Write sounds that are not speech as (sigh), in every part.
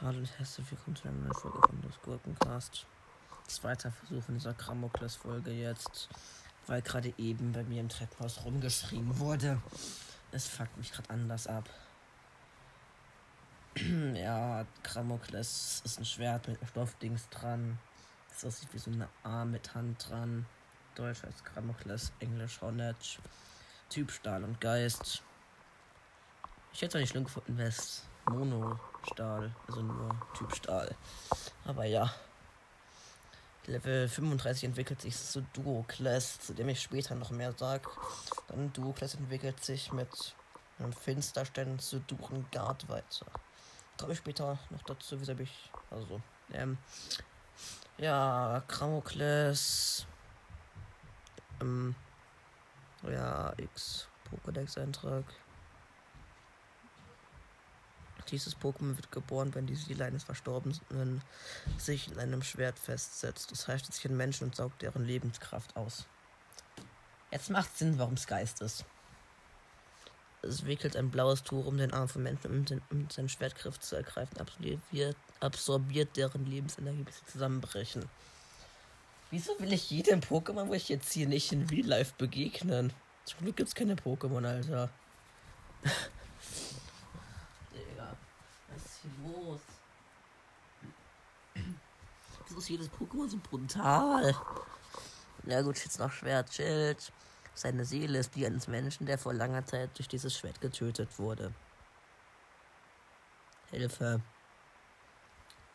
Hallo und herzlich willkommen zu einer neuen Folge von Das Gurkencast. Zweiter Versuch in dieser Kramokles-Folge jetzt, weil gerade eben bei mir im Treppenhaus rumgeschrien wurde. Es fuckt mich gerade anders ab. (clears throat) ja, Kramokles ist ein Schwert mit einem Stoffdings dran. Das aussieht wie so eine Arm mit Hand dran. Deutsch heißt Kramokles, Englisch Hornet. Typ Stahl und Geist. Ich hätte es nicht schlimm gefunden, wäre es Mono-Stahl, also nur Typ Stahl. Aber ja. Level 35 entwickelt sich zu Duo-Class, zu dem ich später noch mehr sage. Dann Duo-Class entwickelt sich mit einem Finsterstern zu Duren Guard weiter. Komme ich später noch dazu, wie ich. Also, ähm. Ja, Kramokles. Ähm. Ja, X. Pokédex-Eintrag. Dieses Pokémon wird geboren, wenn die Seele eines Verstorbenen sich in einem Schwert festsetzt. Das heißt, es sich in Menschen und saugt deren Lebenskraft aus. Jetzt macht Sinn, warum es Geist ist. Es wickelt ein blaues Tuch um den Arm von Menschen, um, den, um seinen Schwertgriff zu ergreifen, absorbiert, absorbiert deren Lebensenergie, bis sie zusammenbrechen. Wieso will ich jedem Pokémon, wo ich jetzt hier nicht in Real Life begegnen? Zum Glück gibt's keine Pokémon, Alter. Digga, was ist hier los? Wieso ist jedes Pokémon so brutal? Na gut, jetzt noch Schwert, Schild. Seine Seele ist die eines Menschen, der vor langer Zeit durch dieses Schwert getötet wurde. Hilfe.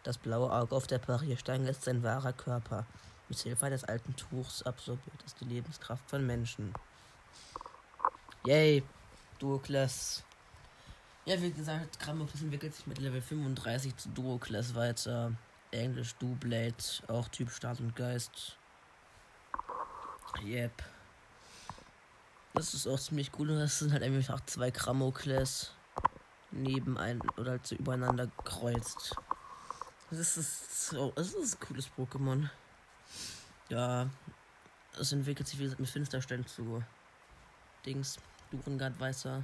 Das blaue Auge auf der Parierstein ist sein wahrer Körper. Mit Hilfe eines alten Tuchs absorbiert es die Lebenskraft von Menschen. Yay, Duo-Class. Ja, wie gesagt, Grammophis entwickelt sich mit Level 35 zu Duo-Class weiter. Englisch Du-Blade, auch Typ Staat und Geist. Yep. Das ist auch ziemlich cool. Und das sind halt einfach zwei Kramokles neben ein oder halt so übereinander kreuzt. Das ist so, das ist ein cooles Pokémon. Ja, es entwickelt sich wie gesagt mit Finsterstellen zu Dings, Durengard Weißer.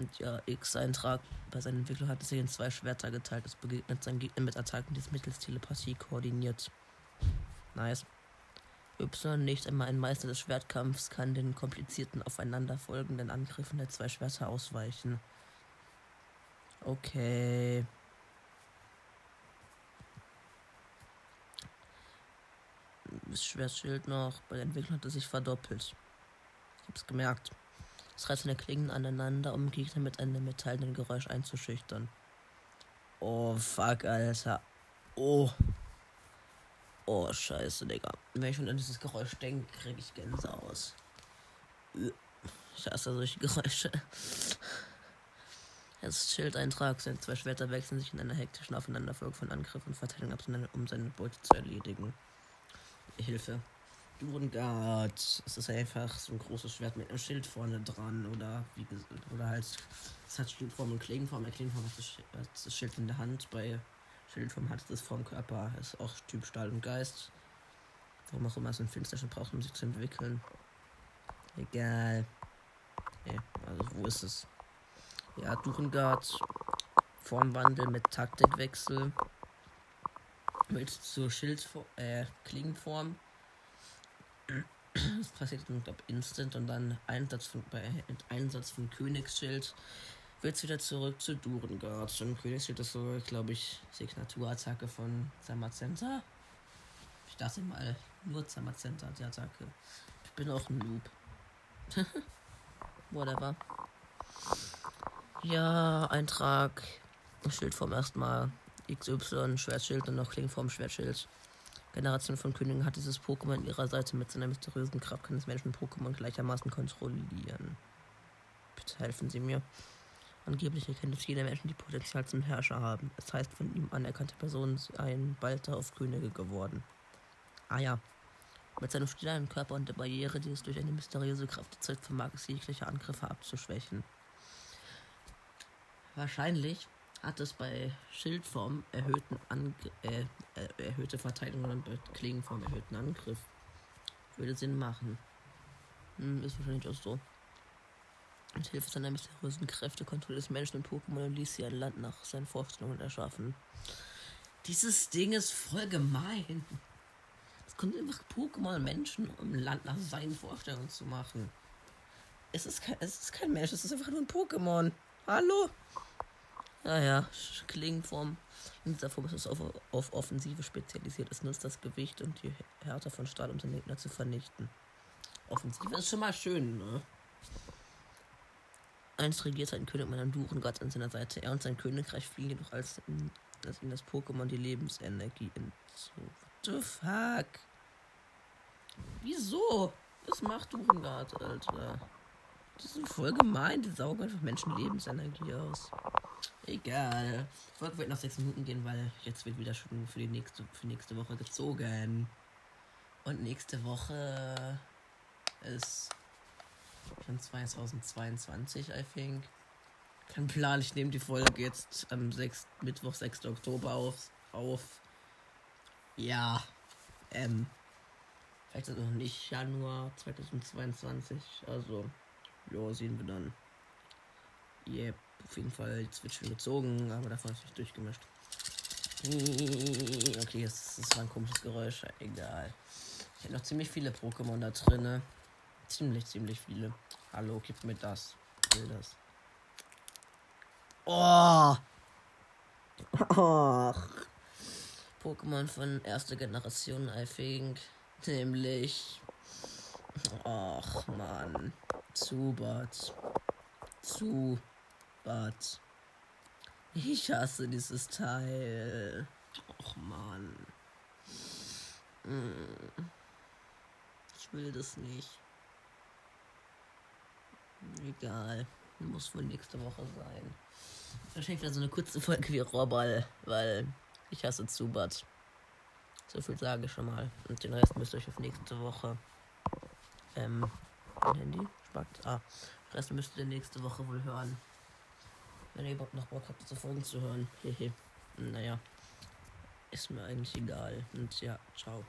Und ja, X-Eintrag bei seiner Entwicklung hat sich in zwei Schwerter geteilt. Es begegnet seinen Gegner mit Attacken, die es mittels Telepathie koordiniert. Nice. Y, nicht einmal ein Meister des Schwertkampfs, kann den komplizierten aufeinanderfolgenden Angriffen der zwei Schwerter ausweichen. Okay. Das Schwertschild noch. Bei der Entwicklung hat es sich verdoppelt. Ich hab's gemerkt. Es reißt seine Klingen aneinander, um Gegner mit einem metallenen Geräusch einzuschüchtern. Oh, fuck, Alter. Oh. Oh, scheiße, Digga. Wenn ich schon an dieses Geräusch denke, kriege ich Gänsehaut. Ich hasse solche Geräusche. Das Schildeintrag, seine zwei Schwerter wechseln sich in einer hektischen Aufeinanderfolge von Angriffen und Verteidigung ab, um seine Beute zu erledigen. Hilfe. Durengard. Es ist einfach so ein großes Schwert mit einem Schild vorne dran oder wie oder halt es hat Schildform und Klingenform. Bei Klingenform hat das, hat das Schild in der Hand, bei Schildform hat es vom Körper. Ist auch Typ Stahl und Geist. Warum auch immer es ein Finsterchen braucht, um sich zu entwickeln. Egal. Nee, also wo ist es? Ja, Durengard. Formwandel mit Taktikwechsel. Mit zur Schildform, äh, Klingenform. Das passiert, ich glaube, instant und dann Einsatz von, bei Einsatz von Königsschild wird es wieder zurück zu Durengard. Und Königsschild ist so, glaube ich, Signaturattacke von Zamazenta. Ich dachte mal, nur Zamazenta die Attacke. Ich bin auch ein Noob. (laughs) Whatever. Ja, Eintrag. Schildform erstmal. XY, Schwertschild und noch Klingform Schwertschild. Generation von Königen hat dieses Pokémon an ihrer Seite mit seiner mysteriösen Kraft kann das Menschen Pokémon gleichermaßen kontrollieren. Bitte helfen Sie mir. Angeblich erkennt es jeder Menschen, die Potenzial zum Herrscher haben. Es heißt, von ihm anerkannte Personen seien bald darauf Könige geworden. Ah ja. Mit seinem stillen Körper und der Barriere, die es durch eine mysteriöse Kraft erzeugt, vermag es jegliche Angriffe abzuschwächen. Wahrscheinlich hat es bei Schildform erhöhten Angr äh, äh, erhöhte Verteidigung und bei Klingenform erhöhten Angriff. Würde Sinn machen. Hm, ist wahrscheinlich auch so. Mit Hilfe seiner mysteriösen Kräfte kontrolliert es Menschen und Pokémon und ließ sie ein Land nach seinen Vorstellungen erschaffen. Dieses Ding ist voll gemein. Es kommt einfach Pokémon und Menschen, um ein Land nach seinen Vorstellungen zu machen. Es ist kein, es ist kein Mensch, es ist einfach nur ein Pokémon. Hallo? Naja, Klingenform. In dieser Form ist es auf, auf Offensive spezialisiert. Es nutzt das Gewicht und die Härte von Stahl, um den Gegner zu vernichten. Offensive ist schon mal schön, ne? Einst regiert ein König mit einem Durengott an seiner Seite. Er und sein Königreich fliehen jedoch als, als ihm das Pokémon die Lebensenergie entzu. What the fuck? Wieso? Was macht Durengard, Alter? Die sind voll gemein. Die saugen einfach Menschen Lebensenergie aus. Egal. Die Folge wird nach sechs Minuten gehen, weil jetzt wird wieder schon für die nächste, für nächste Woche gezogen. Und nächste Woche ist schon 2022, I think. Kein Plan, ich nehme die Folge jetzt am 6, Mittwoch, 6. Oktober auf. auf. Ja. Ähm. Vielleicht ist noch nicht Januar 2022. Also, ja, sehen wir dann. Yep, auf jeden Fall. Schon gezogen, aber davon ist nicht durchgemischt. Okay, das, das war ein komisches Geräusch. Egal. Ich habe noch ziemlich viele Pokémon da drin. Ziemlich, ziemlich viele. Hallo, gib mir das. Ich will das. Oh! Ach. Pokémon von erster Generation, I think. Nämlich. Ach, Mann. Zubat. Zubat. Ich hasse dieses Teil. Och, Mann. Hm. Ich will das nicht. Egal. Muss wohl nächste Woche sein. Wahrscheinlich wieder so eine kurze Folge wie Robball, weil ich hasse Zubat. So viel sage ich schon mal. Und den Rest müsst ihr euch auf nächste Woche. Ähm, mein Handy spackt. Ah, den Rest müsst ihr nächste Woche wohl hören. Wenn ihr überhaupt noch Bock habt, diese Folgen zu hören. (laughs) Hehe. naja. Ist mir eigentlich egal. Und ja, ciao.